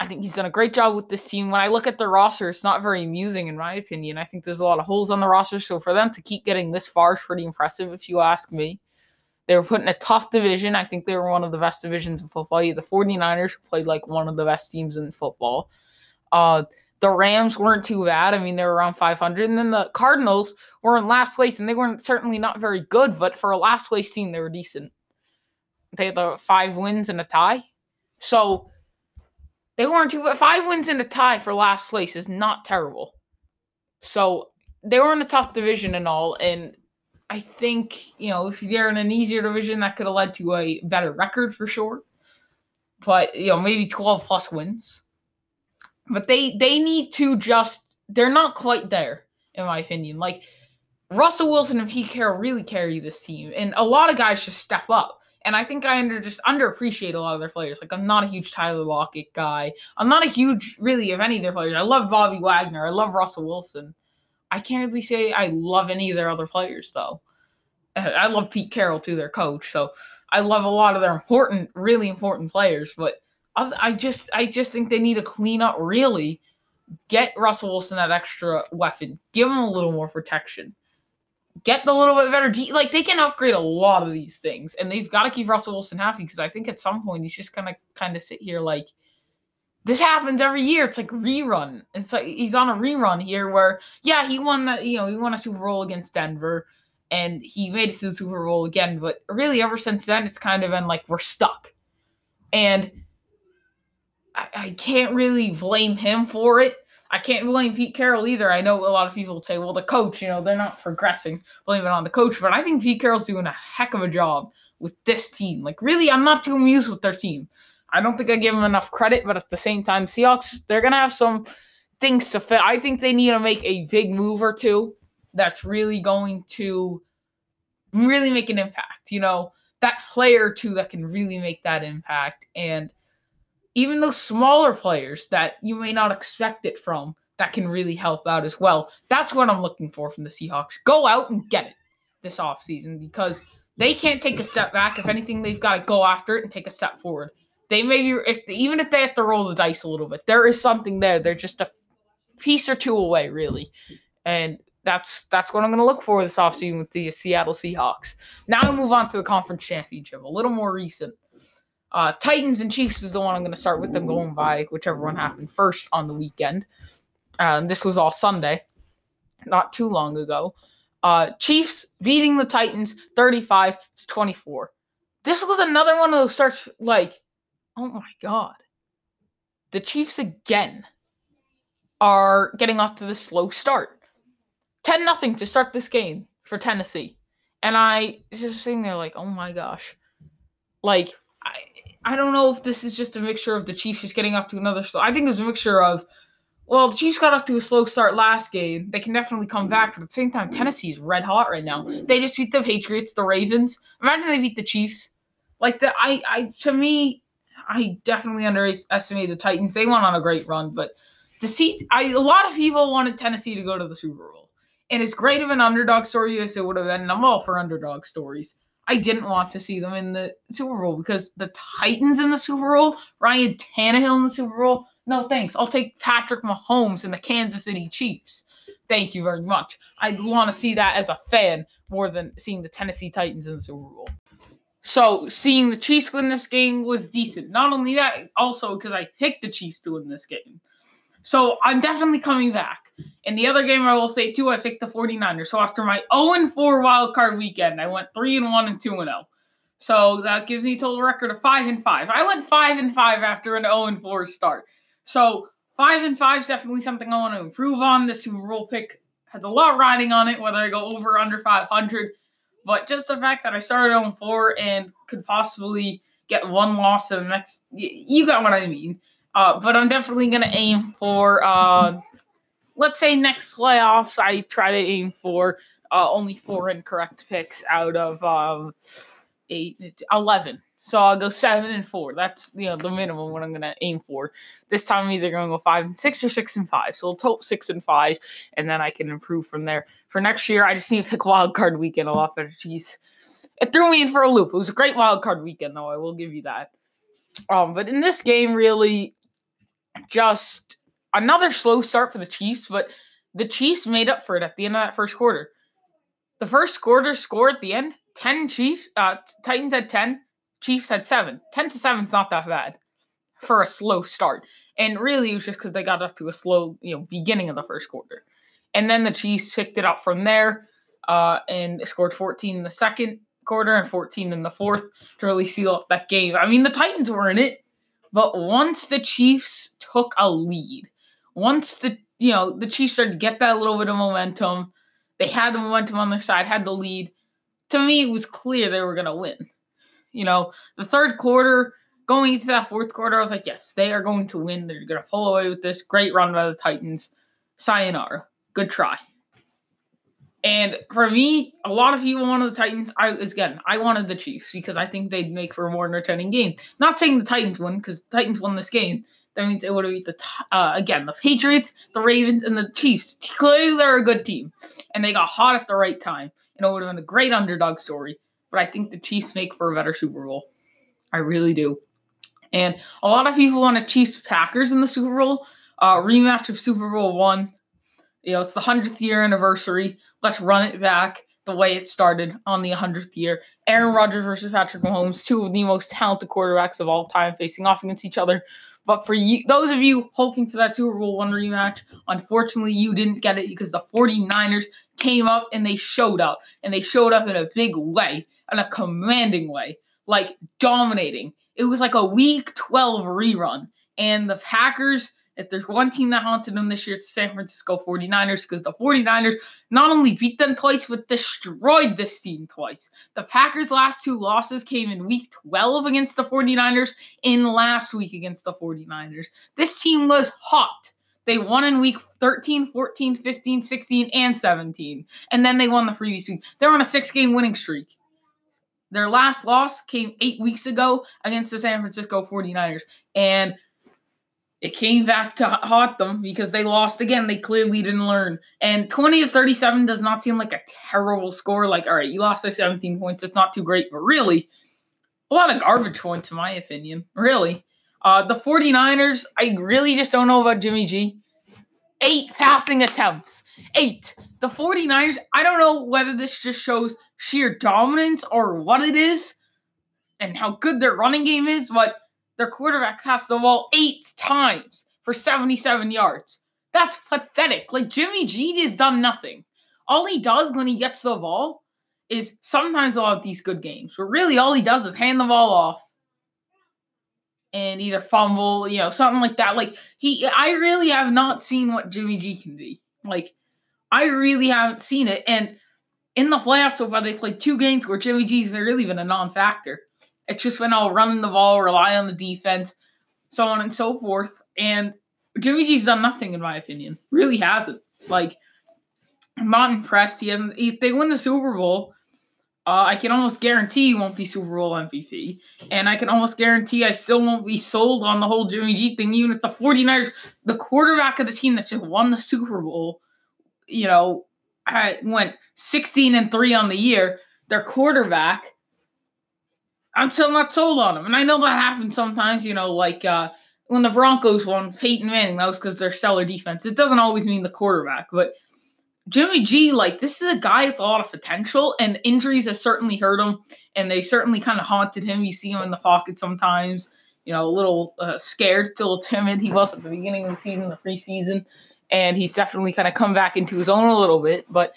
[SPEAKER 1] I think he's done a great job with this team. When I look at the roster, it's not very amusing in my opinion. I think there's a lot of holes on the roster. So for them to keep getting this far is pretty impressive, if you ask me. They were put in a tough division. I think they were one of the best divisions in football. The 49ers played like one of the best teams in football. Uh, the Rams weren't too bad. I mean, they were around 500. And then the Cardinals were in last place, and they weren't certainly not very good, but for a last place team, they were decent. They had the five wins and a tie. So they weren't too, five wins and a tie for last place is not terrible. So they were in a tough division and all. And I think, you know, if they're in an easier division, that could have led to a better record for sure. But, you know, maybe 12 plus wins. But they they need to just they're not quite there, in my opinion. Like Russell Wilson and Pete Carroll really carry this team. And a lot of guys just step up. And I think I under just underappreciate a lot of their players. Like I'm not a huge Tyler Lockett guy. I'm not a huge really of any of their players. I love Bobby Wagner. I love Russell Wilson. I can't really say I love any of their other players though. I love Pete Carroll too, their coach. So I love a lot of their important, really important players. But I just, I just think they need to clean up. Really, get Russell Wilson that extra weapon. Give him a little more protection get the little bit better. De- like they can upgrade a lot of these things, and they've got to keep Russell Wilson happy because I think at some point he's just gonna kind of sit here like this happens every year. It's like rerun. It's like he's on a rerun here where yeah he won that you know he won a Super Bowl against Denver. And he made it to the Super Bowl again, but really ever since then, it's kind of been like we're stuck. And I, I can't really blame him for it I can't blame Pete Carroll either. I know a lot of people say, well, the coach, you know, they're not progressing. Blame it on the coach. But I think Pete Carroll's doing a heck of a job with this team. Like, really, I'm not too amused with their team. I don't think I give them enough credit, but at the same time, Seahawks, they're going to have some things to fit. I think they need to make a big move or two that's really going to really make an impact. You know, that player or two that can really make that impact. And even those smaller players that you may not expect it from that can really help out as well. That's what I'm looking for from the Seahawks. Go out and get it this offseason because they can't take a step back. If anything, they've got to go after it and take a step forward. They may be, if even if they have to roll the dice a little bit, there is something there. They're just a piece or two away, really. And that's that's what I'm going to look for this offseason with the Seattle Seahawks. Now I move on to the conference championship, a little more recent. Uh, Titans and Chiefs is the one I'm going to start with them going by, whichever one happened first on the weekend. Uh, this was all Sunday, not too long ago. Uh, Chiefs beating the Titans 35 to 24. This was another one of those starts like, oh my God. The Chiefs again are getting off to the slow start. 10 nothing to start this game for Tennessee. And I just sitting there like, oh my gosh. Like, I, don't know if this is just a mixture of the Chiefs just getting off to another slow. I think it's a mixture of, well, the Chiefs got off to a slow start last game. They can definitely come back, but at the same time, Tennessee is red hot right now. They just beat the Patriots, the Ravens. Imagine they beat the Chiefs. Like the I, I to me, I definitely underestimated the Titans. They went on a great run, but to see, I a lot of people wanted Tennessee to go to the Super Bowl, and as great of an underdog story as it would have been, and I'm all for underdog stories. I didn't want to see them in the Super Bowl because the Titans in the Super Bowl, Ryan Tannehill in the Super Bowl. No thanks. I'll take Patrick Mahomes and the Kansas City Chiefs. Thank you very much. I want to see that as a fan more than seeing the Tennessee Titans in the Super Bowl. So seeing the Chiefs win this game was decent. Not only that, also because I picked the Chiefs to win this game. So I'm definitely coming back. In the other game, I will say too, I picked the 49ers. So after my 0 4 wild card weekend, I went 3 and 1 and 2 and 0. So that gives me a total record of 5 and 5. I went 5 and 5 after an 0 and 4 start. So 5 and 5 is definitely something I want to improve on. The Super Bowl pick has a lot riding on it, whether I go over or under 500. But just the fact that I started 0 4 and could possibly get one loss in the next, you got what I mean. Uh, but I'm definitely going to aim for, uh, let's say next playoffs, I try to aim for uh, only four incorrect picks out of um, eight, 11. So I'll go seven and four. That's you know the minimum what I'm gonna aim for. This time I'm either gonna go five and six or six and five. So I'll total six and five, and then I can improve from there. For next year, I just need to pick wild card weekend a lot better. Jeez, it threw me in for a loop. It was a great wild card weekend, though. I will give you that. Um, but in this game, really, just another slow start for the Chiefs, but the Chiefs made up for it at the end of that first quarter. The first quarter score at the end, 10 Chiefs, uh, Titans had 10, Chiefs had 7. 10 to 7 is not that bad for a slow start. And really, it was just because they got off to a slow, you know, beginning of the first quarter. And then the Chiefs picked it up from there uh, and scored 14 in the second quarter and 14 in the fourth to really seal up that game. I mean, the Titans were in it, but once the Chiefs took a lead, once the you know the Chiefs started to get that little bit of momentum, they had the momentum on their side, had the lead. To me, it was clear they were to win. You know, the third quarter, going into that fourth quarter, I was like, yes, they are going to win. They're to pull away with this. Great run by the Titans. Sayonara. Good try. And for me, a lot of people wanted the Titans. I again, I wanted the Chiefs because I think they'd make for a more entertaining game. Not saying the Titans win because Titans won this game. That means it would have beat the uh, again the Patriots, the Ravens, and the Chiefs. Clearly, they're a good team, and they got hot at the right time. And it would have been a great underdog story. But I think the Chiefs make for a better Super Bowl. I really do. And a lot of people want a Chiefs Packers in the Super Bowl. Uh, rematch of Super Bowl one. You know, it's the 100th year anniversary. Let's run it back the way it started on the 100th year. Aaron mm-hmm. Rodgers versus Patrick Mahomes, two of the most talented quarterbacks of all time facing off against each other. But for you, those of you hoping for that Super Bowl one rematch, unfortunately, you didn't get it because the 49ers came up and they showed up. And they showed up in a big way, in a commanding way, like dominating. It was like a week 12 rerun. And the Packers if there's one team that haunted them this year, it's the San Francisco 49ers because the 49ers not only beat them twice, but destroyed this team twice. The Packers' last two losses came in week 12 against the 49ers, in last week against the 49ers. This team was hot. They won in week 13, 14, 15, 16, and 17. And then they won the previous week. They're on a six game winning streak. Their last loss came eight weeks ago against the San Francisco 49ers. And it came back to haunt them because they lost again. They clearly didn't learn. And 20 to 37 does not seem like a terrible score. Like, all right, you lost by 17 points. It's not too great, but really, a lot of garbage points, in my opinion. Really. Uh, the 49ers, I really just don't know about Jimmy G. Eight passing attempts. Eight. The 49ers, I don't know whether this just shows sheer dominance or what it is and how good their running game is, but their quarterback passed the ball eight times for 77 yards. That's pathetic. Like Jimmy G has done nothing. All he does when he gets the ball is sometimes of these good games, but really all he does is hand the ball off and either fumble, you know, something like that. Like he I really have not seen what Jimmy G can be. Like I really haven't seen it. And in the playoffs so far, they played two games where Jimmy G's really been a non-factor. It's just when I'll run the ball, rely on the defense, so on and so forth. And Jimmy G's done nothing, in my opinion. Really hasn't. Like, I'm not impressed. He hasn't. If they win the Super Bowl, uh, I can almost guarantee he won't be Super Bowl MVP. And I can almost guarantee I still won't be sold on the whole Jimmy G thing, even if the 49ers, the quarterback of the team that just won the Super Bowl, you know, went 16 and 3 on the year, their quarterback I'm still not sold on him. And I know that happens sometimes, you know, like uh, when the Broncos won Peyton Manning, that was because their stellar defense. It doesn't always mean the quarterback, but Jimmy G, like, this is a guy with a lot of potential, and injuries have certainly hurt him, and they certainly kind of haunted him. You see him in the pocket sometimes, you know, a little uh, scared, a little timid. He was at the beginning of the season, the preseason, and he's definitely kind of come back into his own a little bit. But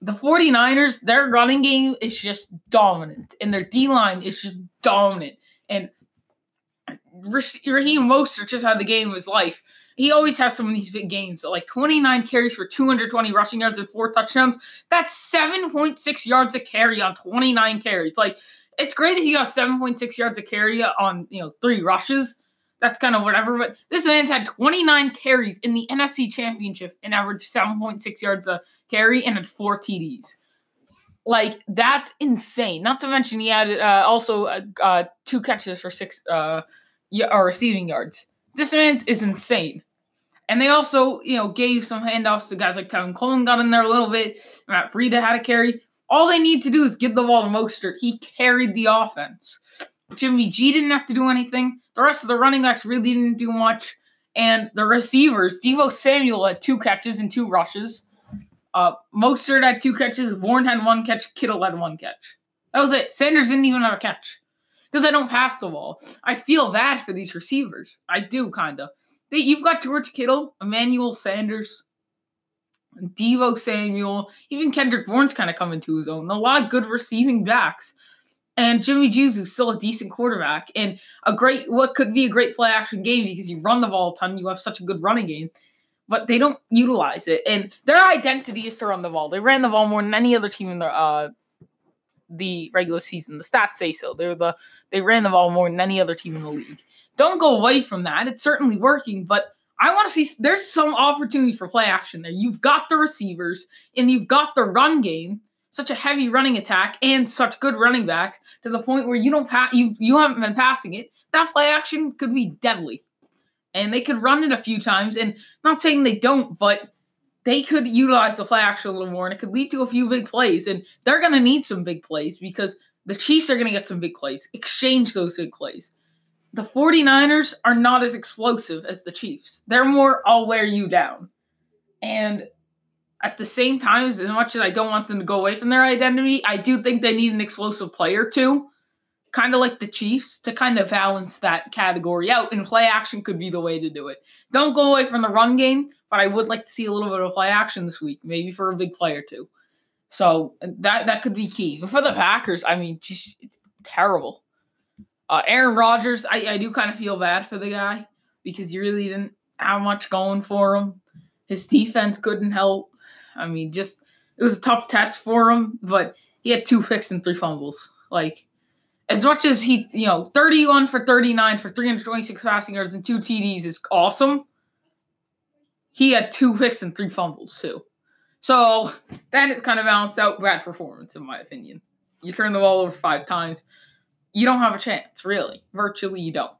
[SPEAKER 1] the 49ers, their running game is just dominant, and their D line is just dominant. And Raheem Mostert just had the game of his life. He always has some of these big games. Like 29 carries for 220 rushing yards and four touchdowns. That's 7.6 yards a carry on 29 carries. Like it's great that he got 7.6 yards a carry on you know three rushes that's kind of whatever. But this man's had 29 carries in the NFC Championship and averaged 7.6 yards a carry and had four TDs. Like that's insane. Not to mention he had uh, also uh, uh, two catches for six uh, or receiving yards. This man's is insane. And they also, you know, gave some handoffs to guys like Tevin Coleman got in there a little bit. Matt Breida had a carry. All they need to do is give the ball to Mostert. He carried the offense. Jimmy G didn't have to do anything. The rest of the running backs really didn't do much. And the receivers, Deebo Samuel had two catches and two rushes. Uh, Mostert had two catches. Warren had one catch. Kittle had one catch. That was it. Sanders didn't even have a catch because I don't pass the ball. I feel bad for these receivers. I do kind of. You've got George Kittle, Emmanuel Sanders, Deebo Samuel, even Kendrick Bourne's kind of coming to his own. A lot of good receiving backs. And Jimmy G's still a decent quarterback and a great what could be a great play action game because you run the ball a ton, you have such a good running game, but they don't utilize it. And their identity is to run the ball. They ran the ball more than any other team in the uh, the regular season. The stats say so. They're the they ran the ball more than any other team in the league. Don't go away from that. It's certainly working, but I want to see there's some opportunity for play action there. You've got the receivers and you've got the run game, such a heavy running attack and such good running backs to the point where you don't pass you you haven't been passing it. That play action could be deadly. And they could run it a few times and not saying they don't, but they could utilize the play action a little more and it could lead to a few big plays. And they're going to need some big plays because the Chiefs are going to get some big plays. Exchange those big plays. The 49ers are not as explosive as the Chiefs. They're more, I'll wear you down. And at the same time, as much as I don't want them to go away from their identity, I do think they need an explosive player too kind of like the Chiefs, to kind of balance that category out. And play action could be the way to do it. Don't go away from the run game, but I would like to see a little bit of play action this week, maybe for a big play too. So that that could be key. But for the Packers, I mean, just terrible. Uh, Aaron Rodgers, I, I do kind of feel bad for the guy because he really didn't have much going for him. His defense couldn't help. I mean, just it was a tough test for him, but he had two picks and three fumbles. Like as much as he, you know, 31 for 39 for 326 passing yards and two TDs is awesome, he had two picks and three fumbles too. So then it's kind of balanced out bad performance, in my opinion. You turn the ball over five times, you don't have a chance, really. Virtually, you don't.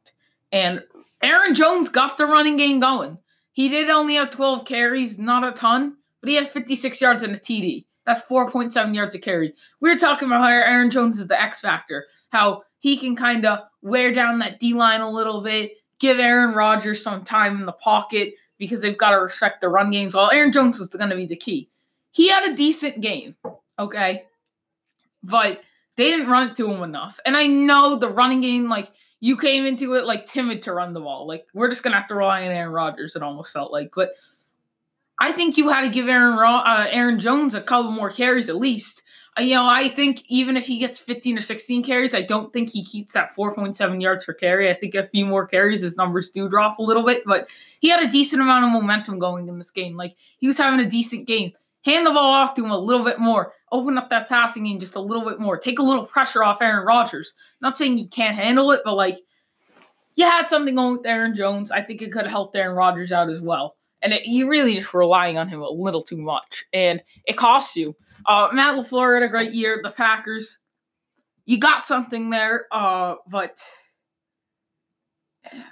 [SPEAKER 1] And Aaron Jones got the running game going. He did only have 12 carries, not a ton, but he had 56 yards and a TD. That's 4.7 yards a carry. We were talking about how Aaron Jones is the X factor, how he can kind of wear down that D line a little bit, give Aaron Rodgers some time in the pocket because they've got to respect the run games. While Aaron Jones was going to be the key. He had a decent game, okay? But they didn't run it to him enough. And I know the running game, like, you came into it like timid to run the ball. Like, we're just going to have to rely on Aaron Rodgers, it almost felt like. But I think you had to give Aaron uh, Aaron Jones a couple more carries at least. Uh, you know, I think even if he gets 15 or 16 carries, I don't think he keeps that 4.7 yards per carry. I think a few more carries, his numbers do drop a little bit, but he had a decent amount of momentum going in this game. Like he was having a decent game. Hand the ball off to him a little bit more. Open up that passing game just a little bit more. Take a little pressure off Aaron Rodgers. Not saying you can't handle it, but like you had something going with Aaron Jones. I think it could have helped Aaron Rodgers out as well and it, you're really just relying on him a little too much, and it costs you. Uh, Matt LaFleur had a great year. The Packers, you got something there, uh, but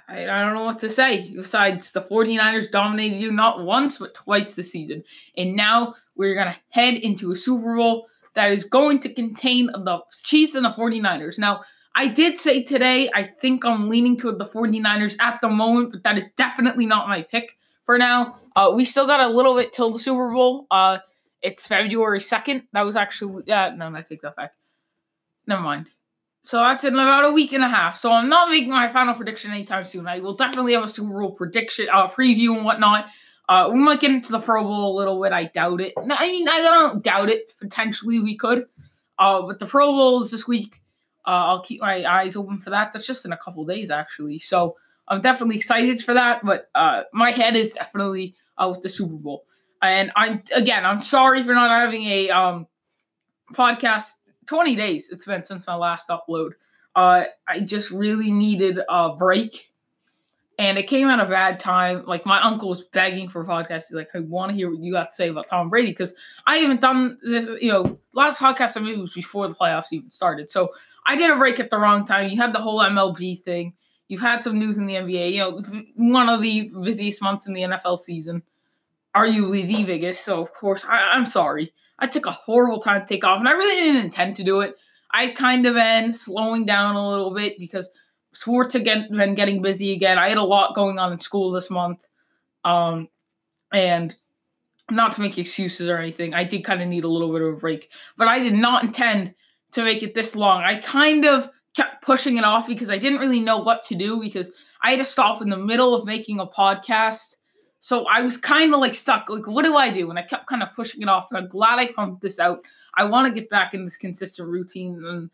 [SPEAKER 1] I, I don't know what to say. Besides, the 49ers dominated you not once, but twice this season. And now we're going to head into a Super Bowl that is going to contain the Chiefs and the 49ers. Now, I did say today, I think I'm leaning toward the 49ers at the moment, but that is definitely not my pick for now. Uh, we still got a little bit till the Super Bowl. Uh, it's February 2nd. That was actually, uh, no, I take that back. Never mind. So that's in about a week and a half. So I'm not making my final prediction anytime soon. I will definitely have a Super Bowl prediction, uh, preview and whatnot. Uh, we might get into the Pro Bowl a little bit. I doubt it. No, I mean, I don't doubt it. Potentially we could. Uh, but the Pro Bowl is this week. Uh, I'll keep my eyes open for that. That's just in a couple days, actually. So I'm definitely excited for that, but uh, my head is definitely uh, with the Super Bowl. And I'm again, I'm sorry for not having a um, podcast. 20 days it's been since my last upload. Uh, I just really needed a break, and it came at a bad time. Like my uncle was begging for a podcast. He's like, "I want to hear what you got to say about Tom Brady," because I haven't done this. You know, last podcast I made was before the playoffs even started, so I did a break at the wrong time. You had the whole MLB thing You've had some news in the NBA. You know, one of the busiest months in the NFL season, arguably the biggest. So of course, I, I'm sorry. I took a horrible time to take off, and I really didn't intend to do it. I kind of been slowing down a little bit because sports again been getting busy again. I had a lot going on in school this month. Um, and not to make excuses or anything, I did kind of need a little bit of a break, but I did not intend to make it this long. I kind of kept pushing it off because I didn't really know what to do because I had to stop in the middle of making a podcast. So I was kind of like stuck. Like, what do I do? And I kept kind of pushing it off. And I'm glad I pumped this out. I want to get back in this consistent routine. And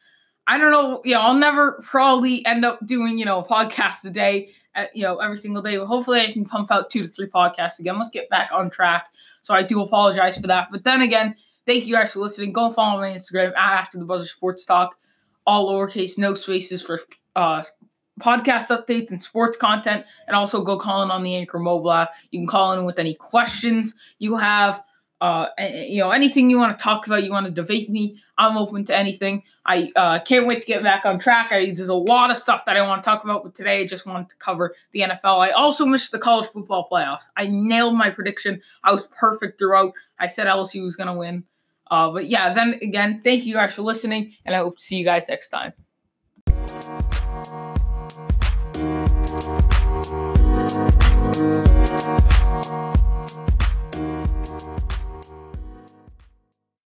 [SPEAKER 1] I don't know, you know, I'll never probably end up doing, you know, a podcast a day, at, uh, you know, every single day. But hopefully I can pump out two to three podcasts again. Let's get back on track. So I do apologize for that. But then again, thank you guys for listening. Go follow my Instagram at After the Buzzer Sports Talk, all lowercase, no spaces for uh, podcast updates and sports content. And also go call in on the Anchor mobile app. You can call in with any questions you have uh, you know, anything you want to talk about, you want to debate me, I'm open to anything. I uh, can't wait to get back on track. I, there's a lot of stuff that I want to talk about, but today I just wanted to cover the NFL. I also missed the college football playoffs. I nailed my prediction. I was perfect throughout. I said LSU was going to win. Uh, but yeah, then again, thank you guys for listening, and I hope to see you guys next time.